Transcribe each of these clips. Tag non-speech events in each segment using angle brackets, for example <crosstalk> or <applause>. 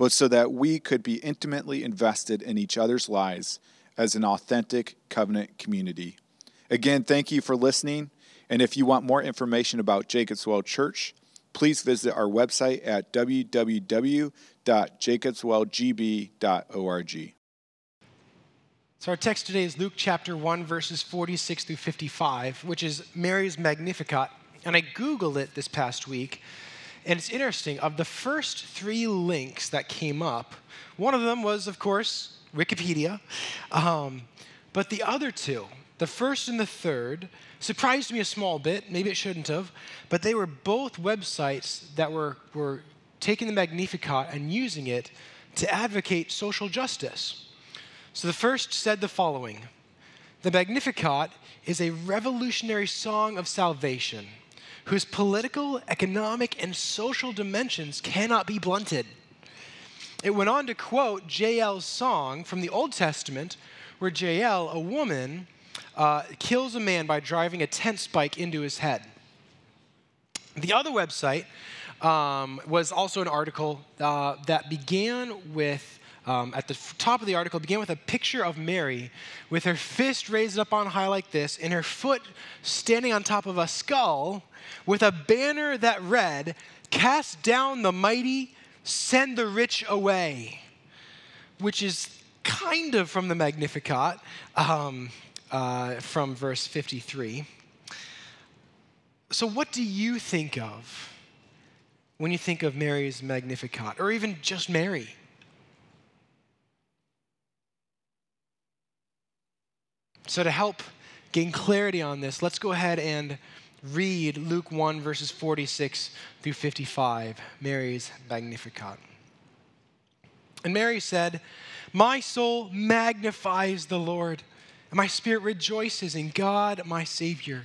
but so that we could be intimately invested in each other's lives as an authentic covenant community. Again, thank you for listening. And if you want more information about Jacobs Well Church, please visit our website at www.jacobswellgb.org. So, our text today is Luke chapter 1, verses 46 through 55, which is Mary's Magnificat. And I Googled it this past week and it's interesting, of the first three links that came up, one of them was, of course, Wikipedia. Um, but the other two, the first and the third, surprised me a small bit. Maybe it shouldn't have. But they were both websites that were, were taking the Magnificat and using it to advocate social justice. So the first said the following The Magnificat is a revolutionary song of salvation whose political, economic, and social dimensions cannot be blunted. It went on to quote Jael's song from the Old Testament, where Jael, a woman, uh, kills a man by driving a tent spike into his head. The other website um, was also an article uh, that began with um, at the top of the article began with a picture of Mary with her fist raised up on high like this and her foot standing on top of a skull with a banner that read, Cast down the mighty, send the rich away, which is kind of from the Magnificat um, uh, from verse 53. So, what do you think of when you think of Mary's Magnificat, or even just Mary? So, to help gain clarity on this, let's go ahead and read Luke 1, verses 46 through 55, Mary's Magnificat. And Mary said, My soul magnifies the Lord, and my spirit rejoices in God, my Savior.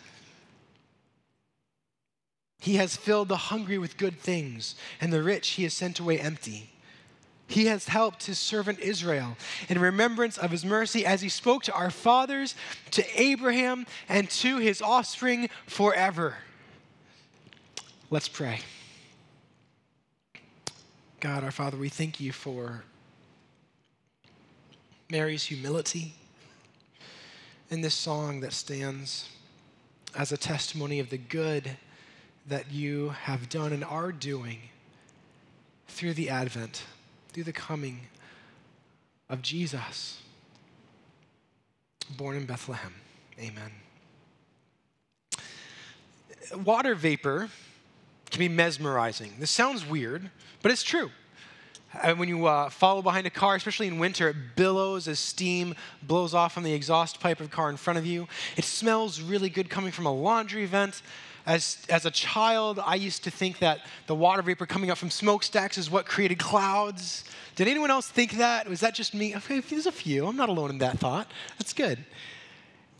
He has filled the hungry with good things, and the rich he has sent away empty. He has helped his servant Israel in remembrance of his mercy as he spoke to our fathers, to Abraham, and to his offspring forever. Let's pray. God, our Father, we thank you for Mary's humility in this song that stands as a testimony of the good that you have done and are doing through the Advent through the coming of Jesus, born in Bethlehem. Amen. Water vapor can be mesmerizing. This sounds weird, but it's true. And when you uh, follow behind a car, especially in winter, it billows as steam blows off from the exhaust pipe of the car in front of you. It smells really good coming from a laundry vent. As, as a child, I used to think that the water vapor coming up from smokestacks is what created clouds. Did anyone else think that? Was that just me? Okay, there's a few. I'm not alone in that thought. That's good.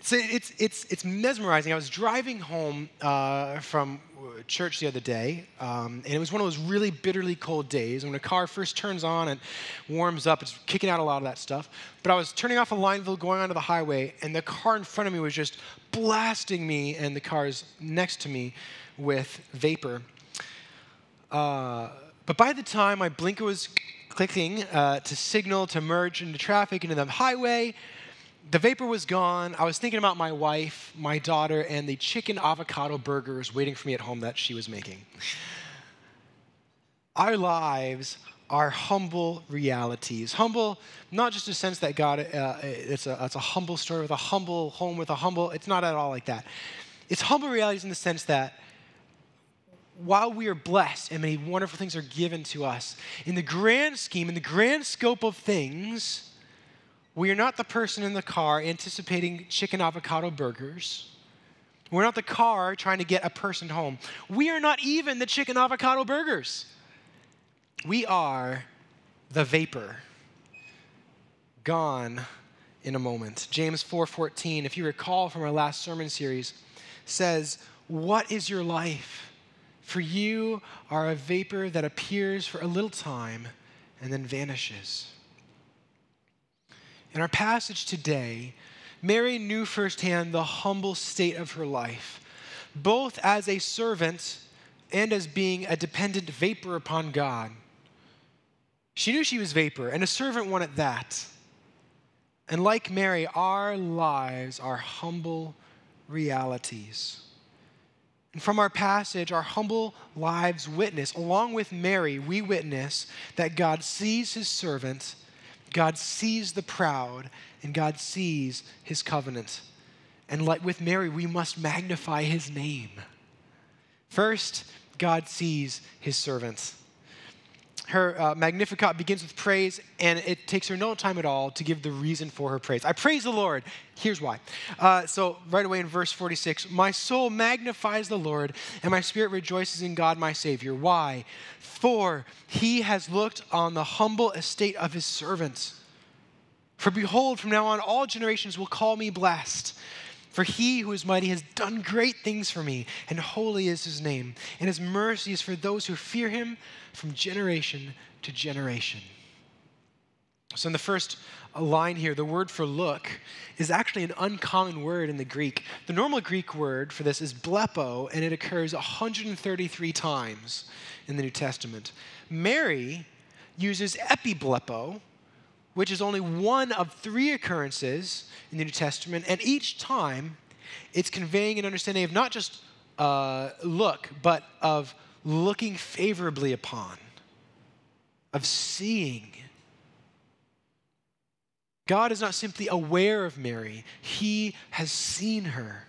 So it's, it's, it's mesmerizing. I was driving home uh, from church the other day, um, and it was one of those really bitterly cold days. When a car first turns on and warms up, it's kicking out a lot of that stuff. But I was turning off a Lineville, going onto the highway, and the car in front of me was just blasting me and the cars next to me with vapor. Uh, but by the time my blinker was clicking uh, to signal to merge into traffic into the highway, the vapor was gone. I was thinking about my wife, my daughter, and the chicken avocado burgers waiting for me at home that she was making. Our lives are humble realities. Humble, not just a sense that God, uh, it's, a, it's a humble story with a humble home with a humble, it's not at all like that. It's humble realities in the sense that while we are blessed and many wonderful things are given to us, in the grand scheme, in the grand scope of things, we are not the person in the car anticipating chicken avocado burgers. We're not the car trying to get a person home. We are not even the chicken avocado burgers. We are the vapor gone in a moment. James 4:14, if you recall from our last sermon series, says, "What is your life? For you are a vapor that appears for a little time and then vanishes." In our passage today, Mary knew firsthand the humble state of her life, both as a servant and as being a dependent vapor upon God. She knew she was vapor, and a servant one at that. And like Mary, our lives are humble realities. And from our passage, our humble lives witness, along with Mary, we witness that God sees his servant, God sees the proud, and God sees his covenant. And like with Mary, we must magnify his name. First, God sees his servant her uh, Magnificat begins with praise, and it takes her no time at all to give the reason for her praise. I praise the Lord. Here's why. Uh, so, right away in verse 46 My soul magnifies the Lord, and my spirit rejoices in God my Savior. Why? For he has looked on the humble estate of his servants. For behold, from now on, all generations will call me blessed. For he who is mighty has done great things for me, and holy is his name. And his mercy is for those who fear him from generation to generation. So, in the first line here, the word for look is actually an uncommon word in the Greek. The normal Greek word for this is blepo, and it occurs 133 times in the New Testament. Mary uses epiblepo, which is only one of three occurrences in the New Testament, and each time it's conveying an understanding of not just uh, look, but of looking favorably upon, of seeing. God is not simply aware of Mary, He has seen her.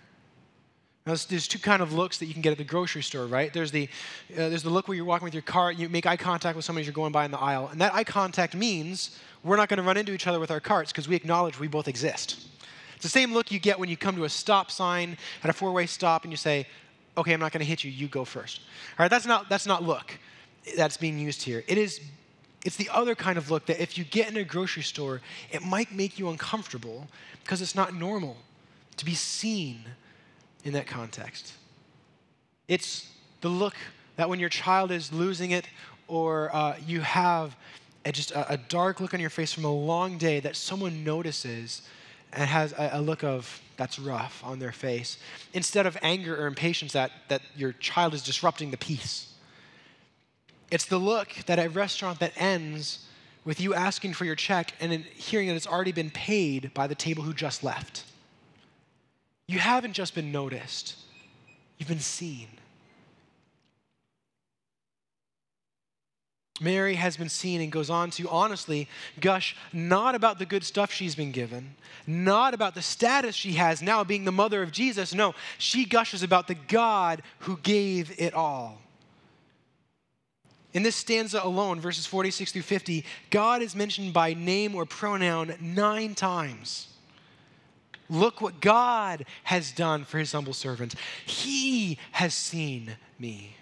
Now, there's two kind of looks that you can get at the grocery store, right? There's the, uh, there's the look where you're walking with your car, you make eye contact with somebody as you're going by in the aisle, and that eye contact means we're not going to run into each other with our carts because we acknowledge we both exist. It's the same look you get when you come to a stop sign at a four way stop and you say, okay, I'm not going to hit you, you go first. All right, that's not, that's not look that's being used here. It is, it's the other kind of look that if you get in a grocery store, it might make you uncomfortable because it's not normal to be seen in that context. It's the look that when your child is losing it or uh, you have a, just a, a, dark look on your face from a long day that someone notices and has a, a, look of that's rough on their face instead of anger or impatience that, that your child is disrupting the peace it's the look that at a restaurant that ends with you asking for your check and hearing that it's already been paid by the table who just left you haven't just been noticed you've been seen Mary has been seen and goes on to honestly gush not about the good stuff she's been given, not about the status she has now being the mother of Jesus. No, she gushes about the God who gave it all. In this stanza alone, verses 46 through 50, God is mentioned by name or pronoun nine times. Look what God has done for his humble servant. He has seen me.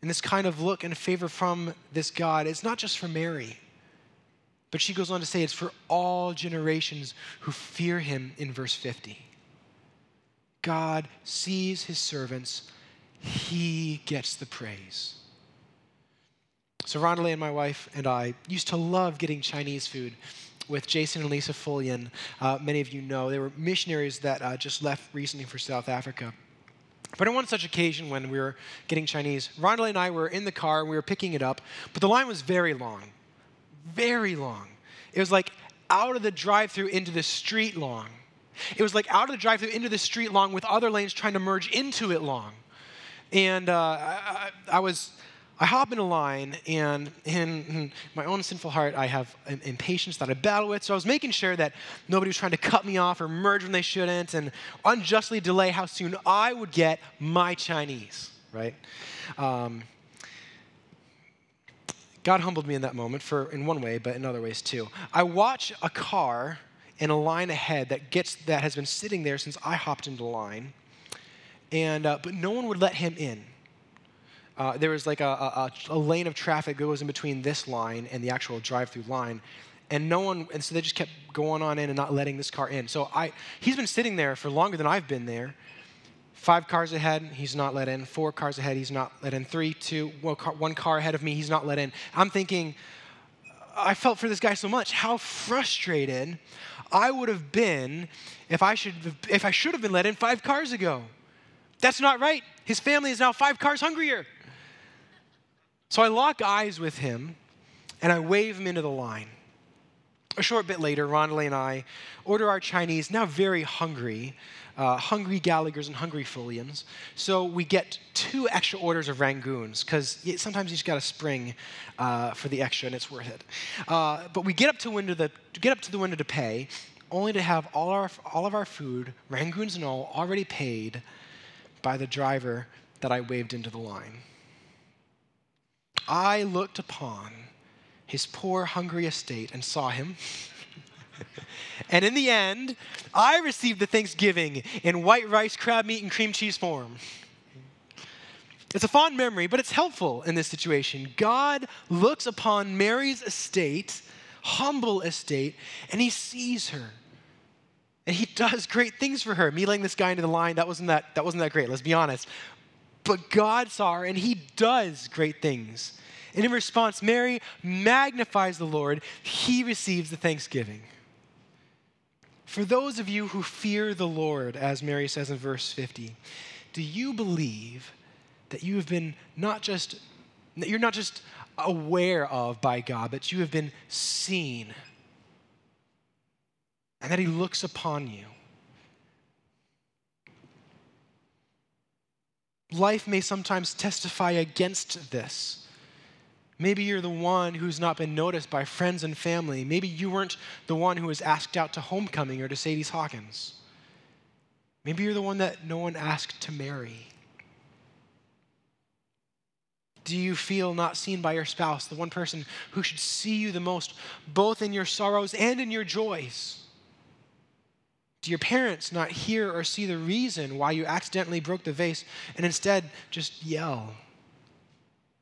And this kind of look and favor from this God is not just for Mary, but she goes on to say it's for all generations who fear him in verse 50. God sees his servants, he gets the praise. So, Rondalee and my wife and I used to love getting Chinese food with Jason and Lisa Fullion. Uh, many of you know they were missionaries that uh, just left recently for South Africa. But on one such occasion when we were getting Chinese, Rondalee and I were in the car and we were picking it up, but the line was very long. Very long. It was like out of the drive through into the street long. It was like out of the drive through into the street long with other lanes trying to merge into it long. And uh, I, I, was I hop in a line, and in my own sinful heart, I have impatience that I battle with. So I was making sure that nobody was trying to cut me off or merge when they shouldn't, and unjustly delay how soon I would get my Chinese, right? Um, God humbled me in that moment for in one way, but in other ways too. I watch a car in a line ahead that gets that has been sitting there since I hopped into line, and uh, but no one would let him in uh, there was like a, a, a, lane of traffic that goes in between this line and the actual drive-through line, and no one, and so they just kept going on in and not letting this car in. So I, he's been sitting there for longer than I've been there. Five cars ahead, he's not let in. Four cars ahead, he's not let in. Three, two, one car, one car ahead of me, he's not let in. I'm thinking, I felt for this guy so much. How frustrated I would have been if I should, if I should have been let in five cars ago. That's not right. His family is now five cars hungrier. So I lock eyes with him and I wave him into the line. A short bit later, Rondalee and I order our Chinese, now very hungry, uh, hungry Gallagher's and hungry Fulians. So we get two extra orders of Rangoons because sometimes you just got to spring uh, for the extra and it's worth it. Uh, but we get up to window the get up to the window to pay, only to have all our all of our food, Rangoons and all, already paid by the driver that I waved into the line. I looked upon his poor, hungry estate and saw him. <laughs> and in the end, I received the thanksgiving in white rice, crab meat, and cream cheese form. It's a fond memory, but it's helpful in this situation. God looks upon Mary's estate, humble estate, and he sees her. And he <laughs> does great things for her. Me letting this guy into the line, that wasn't that, that wasn't that great, let's be honest. But God saw her and he does great things. And in response, Mary magnifies the Lord. He receives the thanksgiving. For those of you who fear the Lord, as Mary says in verse 50, do you believe that you have been not just, that you're not just aware of by God, but you have been seen? And that He looks upon you. Life may sometimes testify against this. Maybe you're the one who's not been noticed by friends and family. Maybe you weren't the one who was asked out to homecoming or to Sadie's Hawkins. Maybe you're the one that no one asked to marry. Do you feel not seen by your spouse, the one person who should see you the most, both in your sorrows and in your joys? Do your parents not hear or see the reason why you accidentally broke the vase and instead just yell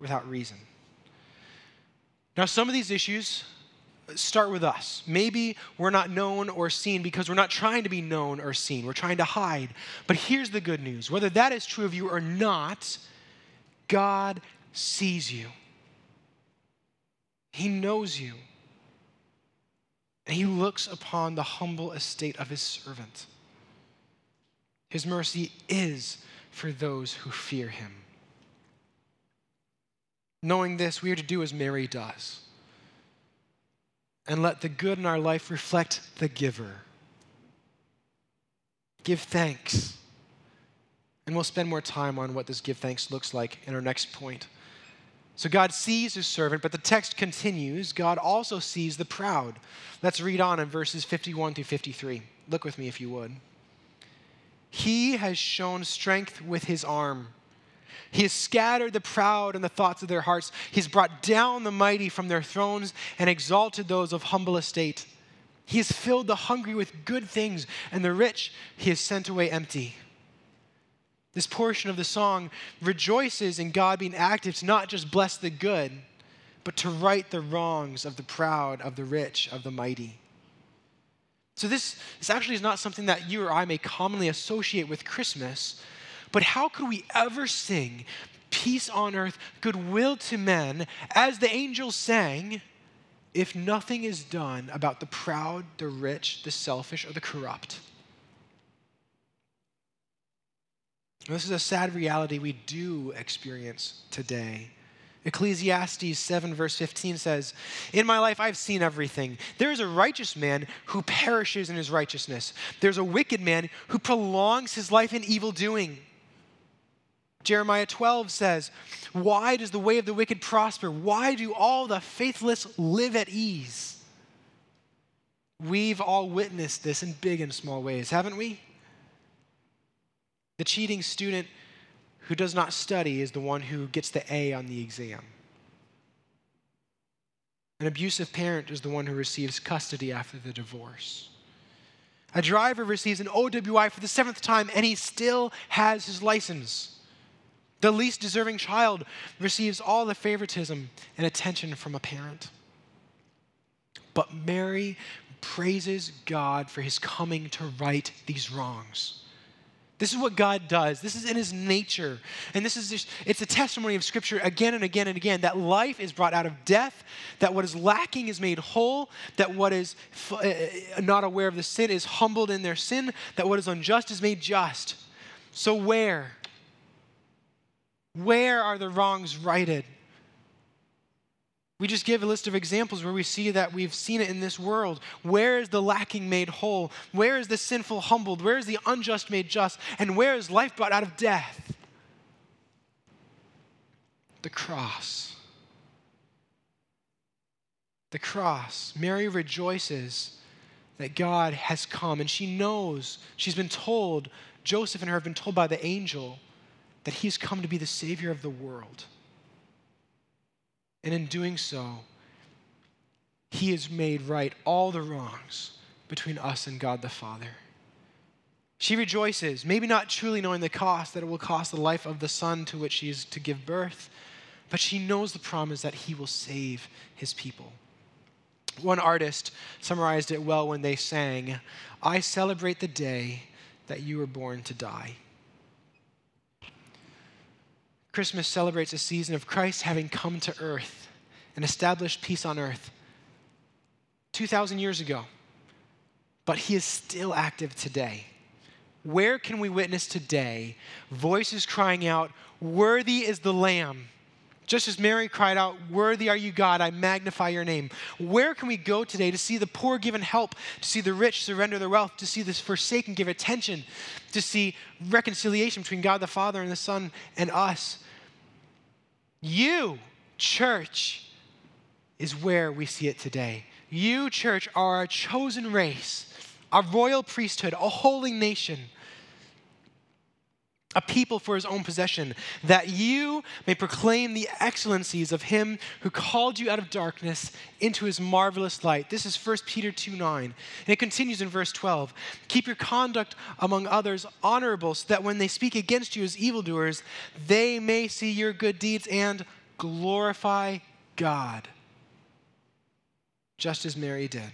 without reason? Now, some of these issues start with us. Maybe we're not known or seen because we're not trying to be known or seen. We're trying to hide. But here's the good news whether that is true of you or not, God sees you, He knows you, and He looks upon the humble estate of His servant. His mercy is for those who fear Him. Knowing this, we are to do as Mary does and let the good in our life reflect the giver. Give thanks. And we'll spend more time on what this give thanks looks like in our next point. So God sees his servant, but the text continues. God also sees the proud. Let's read on in verses 51 through 53. Look with me if you would. He has shown strength with his arm. He has scattered the proud in the thoughts of their hearts. He's brought down the mighty from their thrones and exalted those of humble estate. He has filled the hungry with good things, and the rich he has sent away empty. This portion of the song rejoices in God being active to not just bless the good, but to right the wrongs of the proud, of the rich, of the mighty. So, this, this actually is not something that you or I may commonly associate with Christmas, but how could we ever sing peace on earth, goodwill to men, as the angels sang, if nothing is done about the proud, the rich, the selfish, or the corrupt? This is a sad reality we do experience today. Ecclesiastes 7, verse 15 says, In my life I've seen everything. There is a righteous man who perishes in his righteousness, there's a wicked man who prolongs his life in evil doing. Jeremiah 12 says, Why does the way of the wicked prosper? Why do all the faithless live at ease? We've all witnessed this in big and small ways, haven't we? The cheating student who does not study is the one who gets the A on the exam. An abusive parent is the one who receives custody after the divorce. A driver receives an OWI for the seventh time and he still has his license. The least deserving child receives all the favoritism and attention from a parent. But Mary praises God for his coming to right these wrongs. This is what God does. This is in his nature. And this is just, it's a testimony of Scripture again and again and again that life is brought out of death, that what is lacking is made whole, that what is f- uh, not aware of the sin is humbled in their sin, that what is unjust is made just. So, where? Where are the wrongs righted? We just give a list of examples where we see that we've seen it in this world. Where is the lacking made whole? Where is the sinful humbled? Where is the unjust made just? And where is life brought out of death? The cross. The cross. Mary rejoices that God has come, and she knows, she's been told, Joseph and her have been told by the angel that he's come to be the Savior of the world. And in doing so, he has made right all the wrongs between us and God the Father. She rejoices, maybe not truly knowing the cost that it will cost the life of the son to which she is to give birth, but she knows the promise that he will save his people. One artist summarized it well when they sang, I celebrate the day that you were born to die. Christmas celebrates a season of Christ having come to earth and established peace on earth 2,000 years ago. But he is still active today. Where can we witness today voices crying out, Worthy is the Lamb? Just as Mary cried out, Worthy are you, God, I magnify your name. Where can we go today to see the poor given help, to see the rich surrender their wealth, to see the forsaken give attention, to see reconciliation between God the Father and the Son and us? You, church, is where we see it today. You, church, are a chosen race, a royal priesthood, a holy nation, a people for his own possession, that you may proclaim the excellencies of him who called you out of darkness into his marvelous light. This is 1 Peter 2 9. And it continues in verse 12. Keep your conduct among others honorable, so that when they speak against you as evildoers, they may see your good deeds and glorify God, just as Mary did.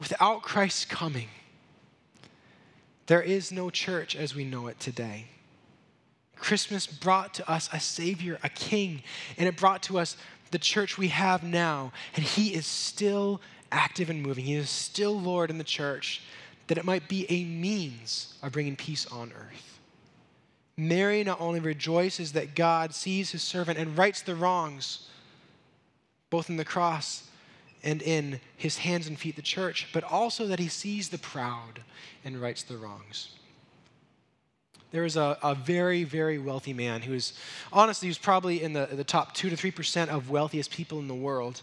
Without Christ's coming, there is no church as we know it today. Christmas brought to us a Savior, a King, and it brought to us the church we have now. And He is still active and moving. He is still Lord in the church, that it might be a means of bringing peace on earth. Mary not only rejoices that God sees His servant and rights the wrongs, both in the cross and in his hands and feet, the church, but also that he sees the proud and rights the wrongs. There was a, a very, very wealthy man who is, honestly, he was probably in the, the top 2 to 3% of wealthiest people in the world,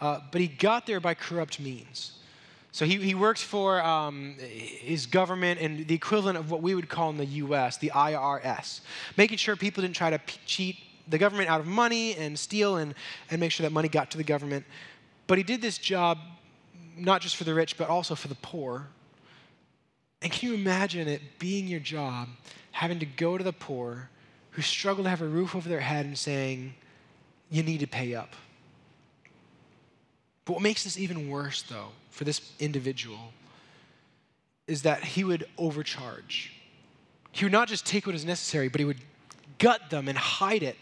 uh, but he got there by corrupt means. So he, he worked for um, his government and the equivalent of what we would call in the US, the IRS, making sure people didn't try to p- cheat the government out of money and steal and, and make sure that money got to the government. But he did this job not just for the rich, but also for the poor. And can you imagine it being your job, having to go to the poor who struggle to have a roof over their head and saying, you need to pay up? But what makes this even worse, though, for this individual, is that he would overcharge. He would not just take what is necessary, but he would gut them and hide it,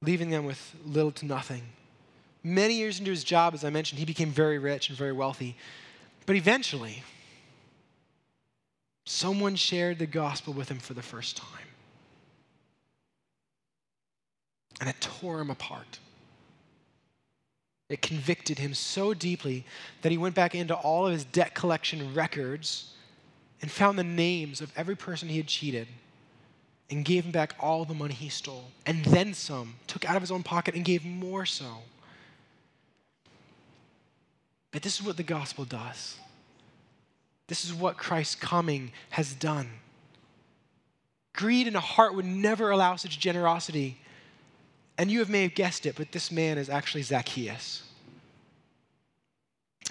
leaving them with little to nothing. Many years into his job, as I mentioned, he became very rich and very wealthy. But eventually, someone shared the gospel with him for the first time. And it tore him apart. It convicted him so deeply that he went back into all of his debt collection records and found the names of every person he had cheated and gave him back all the money he stole, and then some, took out of his own pocket and gave more so. But this is what the gospel does. This is what Christ's coming has done. Greed in a heart would never allow such generosity. And you may have guessed it, but this man is actually Zacchaeus.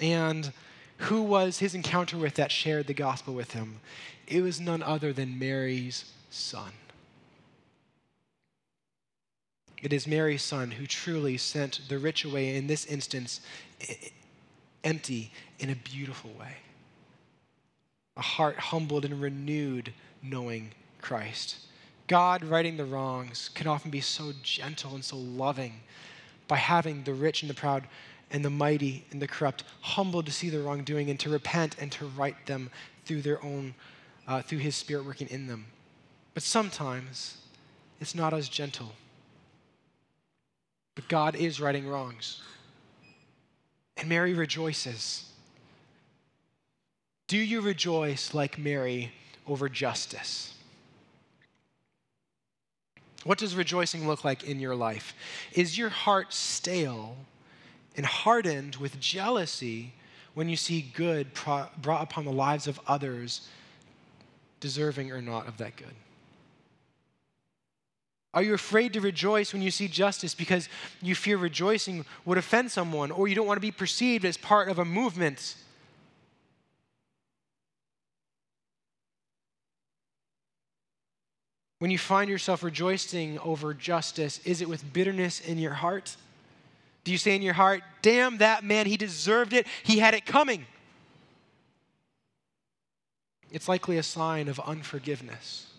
And who was his encounter with that shared the gospel with him? It was none other than Mary's son. It is Mary's son who truly sent the rich away, in this instance, empty in a beautiful way. A heart humbled and renewed knowing Christ. God righting the wrongs can often be so gentle and so loving by having the rich and the proud and the mighty and the corrupt humbled to see their wrongdoing and to repent and to right them through their own, uh, through His Spirit working in them. But sometimes it's not as gentle. But God is righting wrongs. And Mary rejoices. Do you rejoice like Mary over justice? What does rejoicing look like in your life? Is your heart stale and hardened with jealousy when you see good pro- brought upon the lives of others, deserving or not of that good? Are you afraid to rejoice when you see justice because you fear rejoicing would offend someone or you don't want to be perceived as part of a movement? When you find yourself rejoicing over justice, is it with bitterness in your heart? Do you say in your heart, damn that man, he deserved it, he had it coming? It's likely a sign of unforgiveness.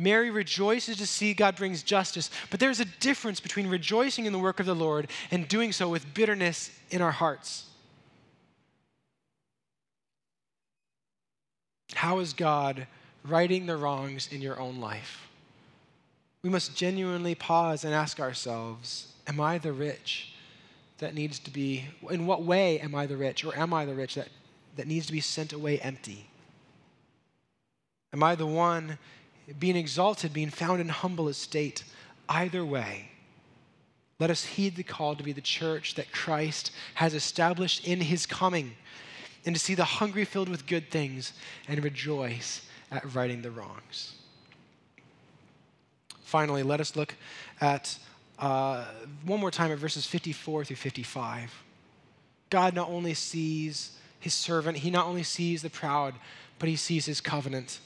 Mary rejoices to see God brings justice, but there's a difference between rejoicing in the work of the Lord and doing so with bitterness in our hearts. How is God righting the wrongs in your own life? We must genuinely pause and ask ourselves Am I the rich that needs to be, in what way am I the rich, or am I the rich that, that needs to be sent away empty? Am I the one being exalted, being found in humble estate. Either way, let us heed the call to be the church that Christ has established in his coming and to see the hungry filled with good things and rejoice at righting the wrongs. Finally, let us look at uh, one more time at verses 54 through 55. God not only sees his servant, he not only sees the proud, but he sees his covenant.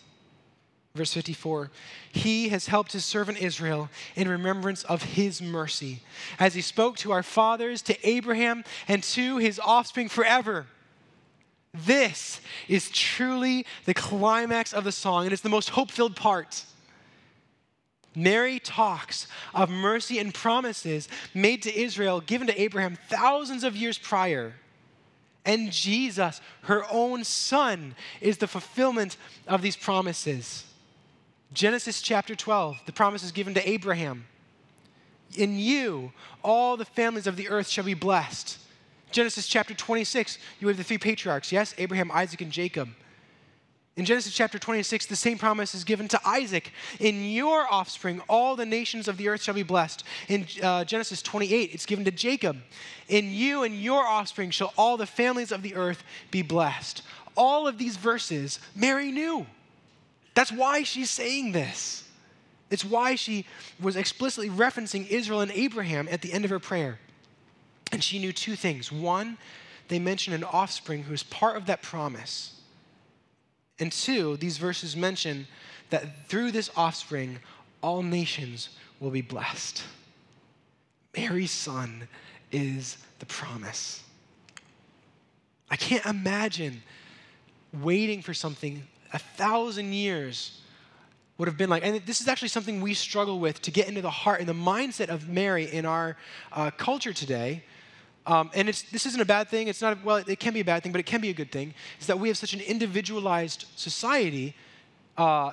Verse 54 He has helped his servant Israel in remembrance of his mercy, as he spoke to our fathers, to Abraham, and to his offspring forever. This is truly the climax of the song, and it's the most hope filled part. Mary talks of mercy and promises made to Israel, given to Abraham thousands of years prior. And Jesus, her own son, is the fulfillment of these promises. Genesis chapter 12, the promise is given to Abraham. In you, all the families of the earth shall be blessed. Genesis chapter 26, you have the three patriarchs, yes? Abraham, Isaac, and Jacob. In Genesis chapter 26, the same promise is given to Isaac. In your offspring, all the nations of the earth shall be blessed. In uh, Genesis 28, it's given to Jacob. In you and your offspring shall all the families of the earth be blessed. All of these verses Mary knew. That's why she's saying this. It's why she was explicitly referencing Israel and Abraham at the end of her prayer. And she knew two things. One, they mention an offspring who is part of that promise. And two, these verses mention that through this offspring, all nations will be blessed. Mary's son is the promise. I can't imagine waiting for something a thousand years would have been like. And this is actually something we struggle with to get into the heart and the mindset of Mary in our uh, culture today. Um, and it's, this isn't a bad thing. It's not, well, it can be a bad thing, but it can be a good thing. Is that we have such an individualized society. Uh,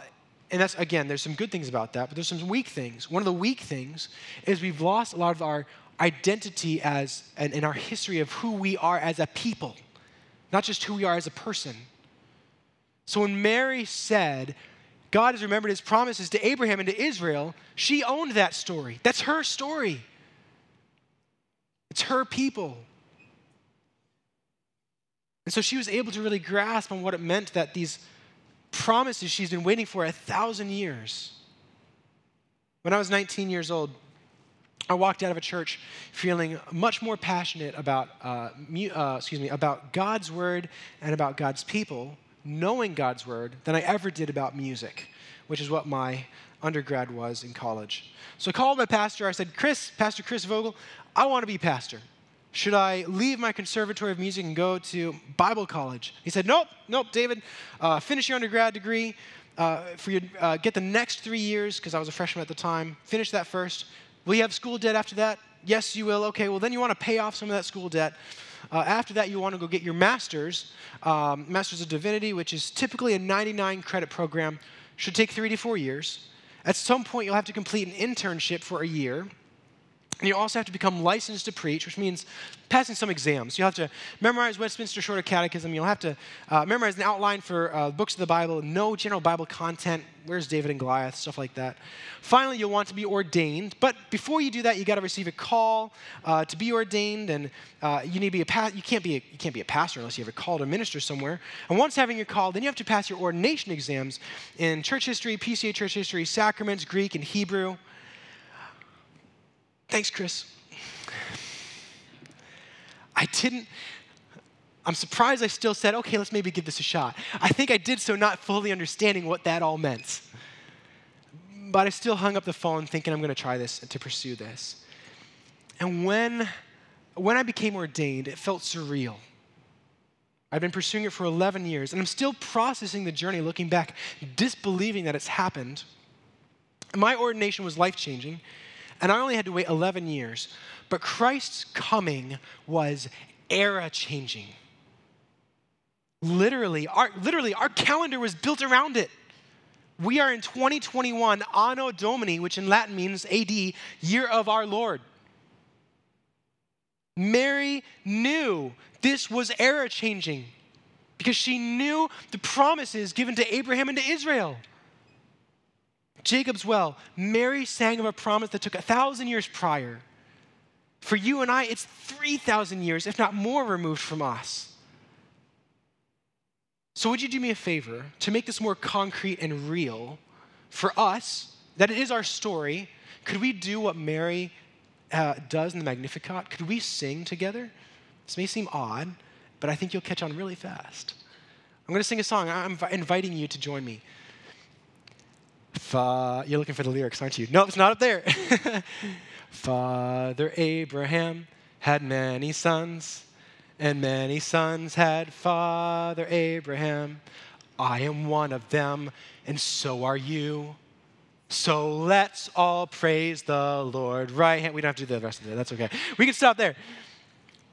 and that's, again, there's some good things about that, but there's some weak things. One of the weak things is we've lost a lot of our identity as, and in our history of who we are as a people, not just who we are as a person. So when Mary said, God has remembered his promises to Abraham and to Israel, she owned that story. That's her story. It's her people. And so she was able to really grasp on what it meant that these promises she's been waiting for a thousand years. When I was 19 years old, I walked out of a church feeling much more passionate about, uh, uh, excuse me, about God's word and about God's people, knowing God's word, than I ever did about music, which is what my undergrad was in college. So I called my pastor. I said, Chris, Pastor Chris Vogel, I want to be pastor. Should I leave my conservatory of music and go to Bible college? He said, Nope, nope, David, uh, finish your undergrad degree. Uh, for your, uh, get the next three years, because I was a freshman at the time, finish that first. Will you have school debt after that? Yes, you will. Okay, well, then you want to pay off some of that school debt. Uh, after that, you want to go get your master's, um, Master's of Divinity, which is typically a 99 credit program, should take three to four years. At some point, you'll have to complete an internship for a year. And you also have to become licensed to preach, which means passing some exams. You'll have to memorize Westminster Shorter Catechism. You'll have to uh, memorize an outline for uh, books of the Bible, know general Bible content. Where's David and Goliath? Stuff like that. Finally, you'll want to be ordained. But before you do that, you got to receive a call uh, to be ordained, and uh, you need to be a pa- you can't be a, you can't be a pastor unless you have a call to minister somewhere. And once having your call, then you have to pass your ordination exams in church history, PCA church history, sacraments, Greek, and Hebrew. Thanks, Chris. I didn't. I'm surprised I still said, okay, let's maybe give this a shot. I think I did so not fully understanding what that all meant. But I still hung up the phone thinking I'm going to try this and to pursue this. And when, when I became ordained, it felt surreal. I've been pursuing it for 11 years, and I'm still processing the journey, looking back, disbelieving that it's happened. My ordination was life changing and I only had to wait 11 years. But Christ's coming was era changing. Literally, our, literally, our calendar was built around it. We are in 2021, Anno Domini, which in Latin means AD, year of our Lord. Mary knew this was era changing because she knew the promises given to Abraham and to Israel. Jacob's well, Mary sang of a promise that took a thousand years prior. For you and I, it's 3,000 years, if not more, removed from us. So, would you do me a favor to make this more concrete and real for us, that it is our story? Could we do what Mary uh, does in the Magnificat? Could we sing together? This may seem odd, but I think you'll catch on really fast. I'm going to sing a song. I'm inviting you to join me. You're looking for the lyrics, aren't you? No, it's not up there. <laughs> Father Abraham had many sons, and many sons had Father Abraham. I am one of them, and so are you. So let's all praise the Lord. Right hand. We don't have to do the rest of it. That's okay. We can stop there.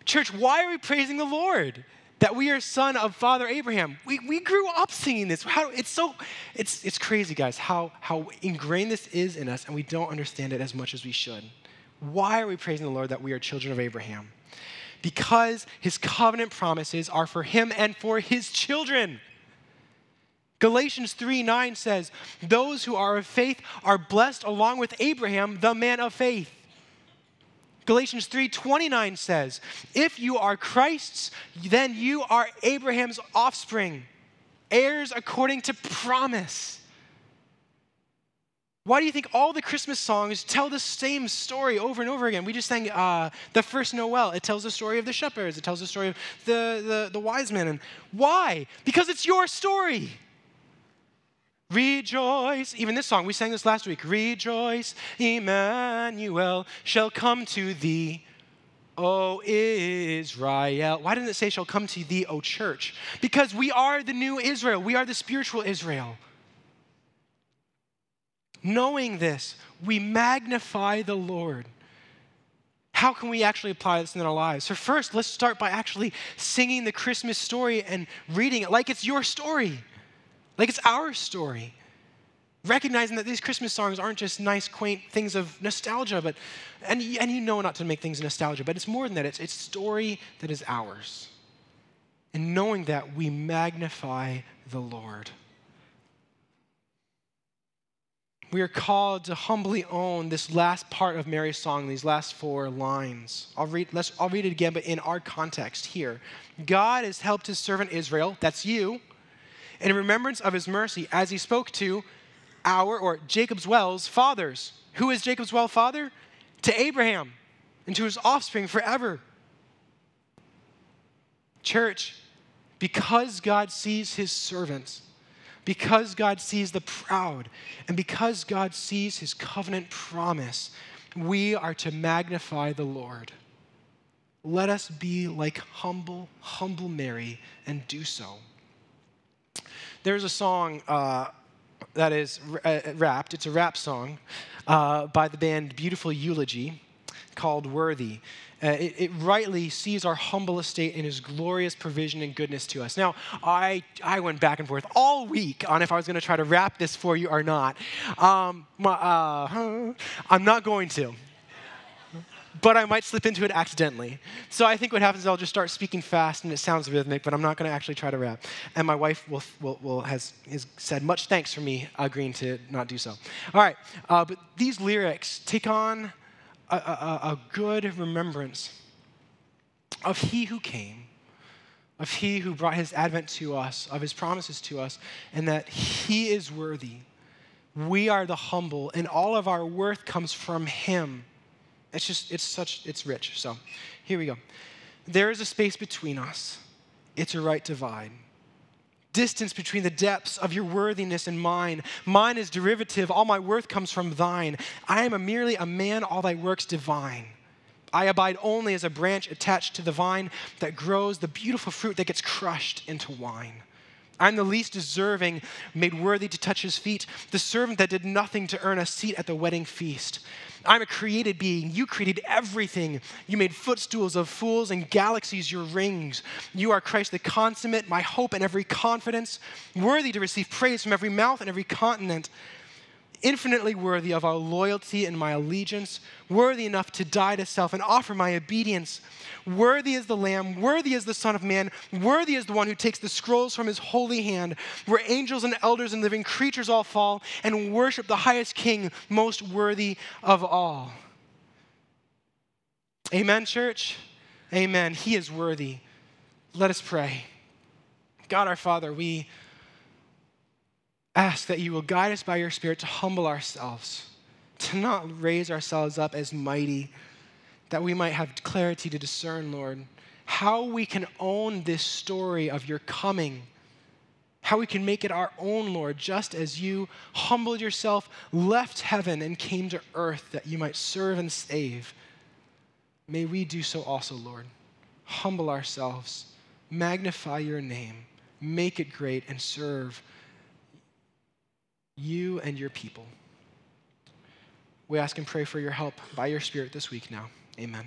Church, why are we praising the Lord? That we are son of Father Abraham. We, we grew up singing this. How, it's so, it's, it's crazy, guys, how, how ingrained this is in us, and we don't understand it as much as we should. Why are we praising the Lord that we are children of Abraham? Because his covenant promises are for him and for his children. Galatians 3 9 says, Those who are of faith are blessed along with Abraham, the man of faith. Galatians 3:29 says, "If you are Christ's, then you are Abraham's offspring, heirs according to promise." Why do you think all the Christmas songs tell the same story over and over again? We just sang uh, the first Noel. It tells the story of the shepherds. It tells the story of the, the, the wise men. And why? Because it's your story. Rejoice. Even this song, we sang this last week. Rejoice, Emmanuel shall come to thee. O Israel. Why didn't it say shall come to thee, O church? Because we are the new Israel. We are the spiritual Israel. Knowing this, we magnify the Lord. How can we actually apply this in our lives? So, first, let's start by actually singing the Christmas story and reading it like it's your story. Like it's our story. Recognizing that these Christmas songs aren't just nice, quaint things of nostalgia, but, and, and you know not to make things nostalgia, but it's more than that. It's, it's story that is ours. And knowing that, we magnify the Lord. we are called to humbly own this last part of Mary's song, these last four lines. I'll read, let's, I'll read it again, but in our context here. God has helped his servant Israel, that's you, in remembrance of his mercy as he spoke to our, or Jacob's well's fathers. Who is Jacob's well father? To Abraham and to his offspring forever. Church, because God sees his servants, because God sees the proud, and because God sees his covenant promise, we are to magnify the Lord. Let us be like humble, humble Mary and do so. There's a song uh, that is uh, rapped, it's a rap song uh, by the band Beautiful Eulogy called Worthy. Uh, it, it, rightly sees our humble estate in his glorious provision and goodness to us. Now, I, I went back and forth all week on if I was going to try to rap this for you or not. Um, my, uh, I'm not going to. But I might slip into it accidentally. So I think what happens is I'll just start speaking fast and it sounds rhythmic, but I'm not going to actually try to rap. And my wife will, will, will has, has said much thanks for me agreeing to not do so. All right, uh, but these lyrics take on a, a, a good remembrance of He who came, of He who brought His advent to us, of His promises to us, and that He is worthy. We are the humble, and all of our worth comes from Him. It's just, it's such, it's rich. So here we go. There is a space between us, it's a right divide distance between the depths of your worthiness and mine. Mine is derivative, all my worth comes from thine. I am a merely a man, all thy works divine. I abide only as a branch attached to the vine that grows the beautiful fruit that gets crushed into wine. I'm the least deserving, made worthy to touch his feet, the servant that did nothing to earn a seat at the wedding feast. I'm a created being. You created everything. You made footstools of fools and galaxies your rings. You are Christ the consummate, my hope and every confidence, worthy to receive praise from every mouth and every continent infinitely worthy of our loyalty and my allegiance, worthy enough to die to self and offer my obedience. Worthy is the Lamb, worthy is the Son of Man, worthy is the one who takes the scrolls from his holy hand, where angels and elders and living creatures all fall and worship the highest King, most worthy of all. Amen, church? Amen. He is worthy. Let us pray. God our Father, we ask that you will guide us by your Spirit to humble ourselves, to not raise ourselves up as mighty, that we might have clarity to discern, Lord, how we can own this story of your coming, how we can make it our own, Lord, just as you humbled yourself, left heaven, and came to earth that you might serve and save. May we do so also, Lord. Humble ourselves, magnify your name, make it great, and serve you and your people. We ask and pray for your help by your Spirit this week now. Amen.